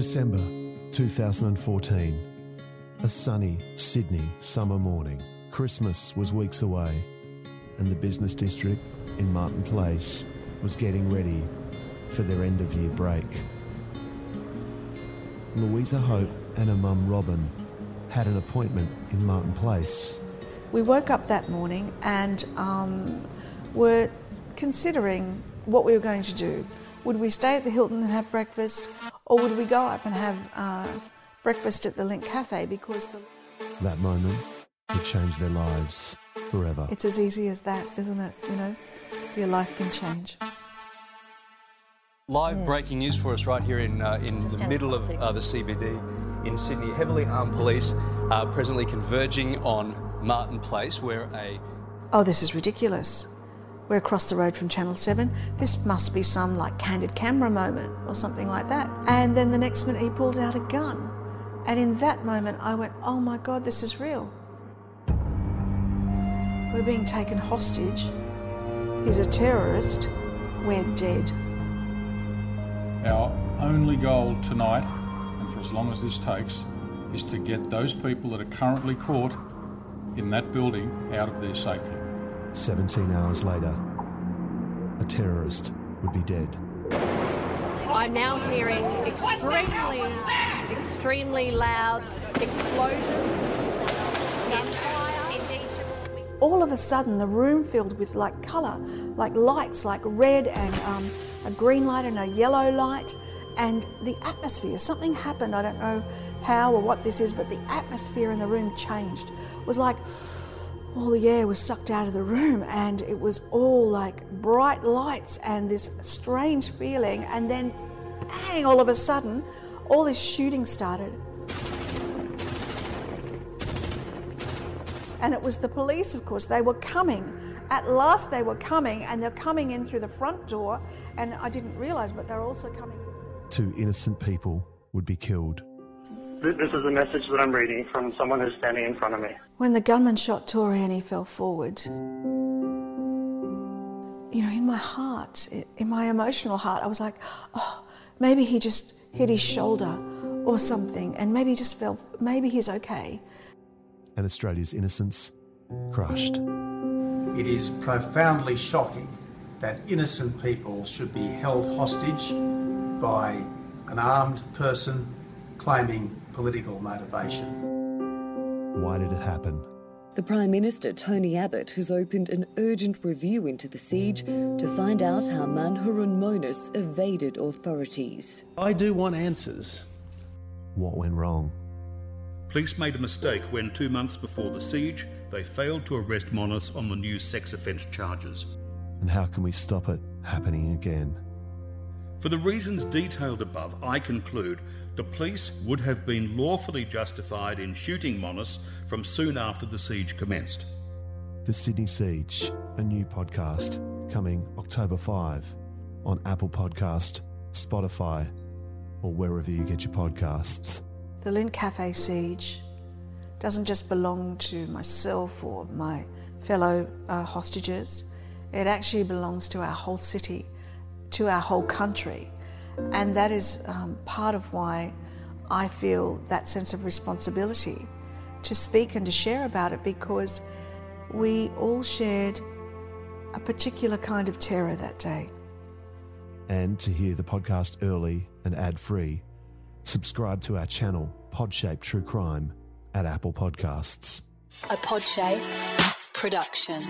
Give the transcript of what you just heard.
December 2014. A sunny Sydney summer morning. Christmas was weeks away, and the business district in Martin Place was getting ready for their end of year break. Louisa Hope and her mum Robin had an appointment in Martin Place. We woke up that morning and um, were considering what we were going to do. Would we stay at the Hilton and have breakfast, or would we go up and have uh, breakfast at the Lindt Cafe? Because the... That moment would change their lives forever. it's as easy as that, isn't it? You know, your life can change. Live breaking news for us right here in, uh, in the middle of uh, the CBD in Sydney. Heavily armed police are presently converging on Martin Place, where a Oh, this is ridiculous. We're across the road from Channel 7. This must be some like candid camera moment or something like that. And then the next minute he pulled out a gun. And in that moment I went, oh my God, this is real. We're being taken hostage. He's a terrorist. We're dead. Our only goal tonight, and for as long as this takes, is to get those people that are currently caught in that building out of there safely. 17 hours later, a terrorist would be dead. I'm now hearing extremely, extremely loud explosions. all of a sudden the room filled with like colour, like lights, like red and um, a green light and a yellow light, and the atmosphere. Something happened. I don't know how or what this is, but the atmosphere in the room changed. It was like all the air was sucked out of the room, and it was all like bright lights and this strange feeling, and then bang! All of a sudden, all this shooting started. And it was the police, of course. They were coming. At last, they were coming, and they're coming in through the front door. And I didn't realise, but they're also coming in. Two innocent people would be killed. Th- This is a message that I'm reading from someone who's standing in front of me. When the gunman shot Tori and he fell forward, you know, in my heart, in my emotional heart, I was like, oh, maybe he just hit his shoulder or something, and maybe he just fell, maybe he's okay. and Australia's innocence crushed. It is profoundly shocking that innocent people should be held hostage by an armed person claiming political motivation. Why did it happen? The Prime Minister, Tony Abbott, has opened an urgent review into the siege to find out how Man Haron Monis evaded authorities. I do want answers. What went wrong? Police made a mistake when, two months before the siege, they failed to arrest Monis on the new sex offence charges. And how can we stop it happening again? For the reasons detailed above, I conclude the police would have been lawfully justified in shooting Monis from soon after the siege commenced. The Sydney Siege, a new podcast coming October 5 on Apple Podcast, Spotify, or wherever you get your podcasts. The Lindt Cafe siege doesn't just belong to myself or my fellow uh, hostages, it actually belongs to our whole city, to our whole country. And that is um, part of why I feel that sense of responsibility to speak and to share about it because we all shared a particular kind of terror that day. And to hear the podcast early and ad free, subscribe to our channel, Podshape True Crime, at Apple Podcasts. A Podshape production.